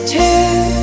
Feel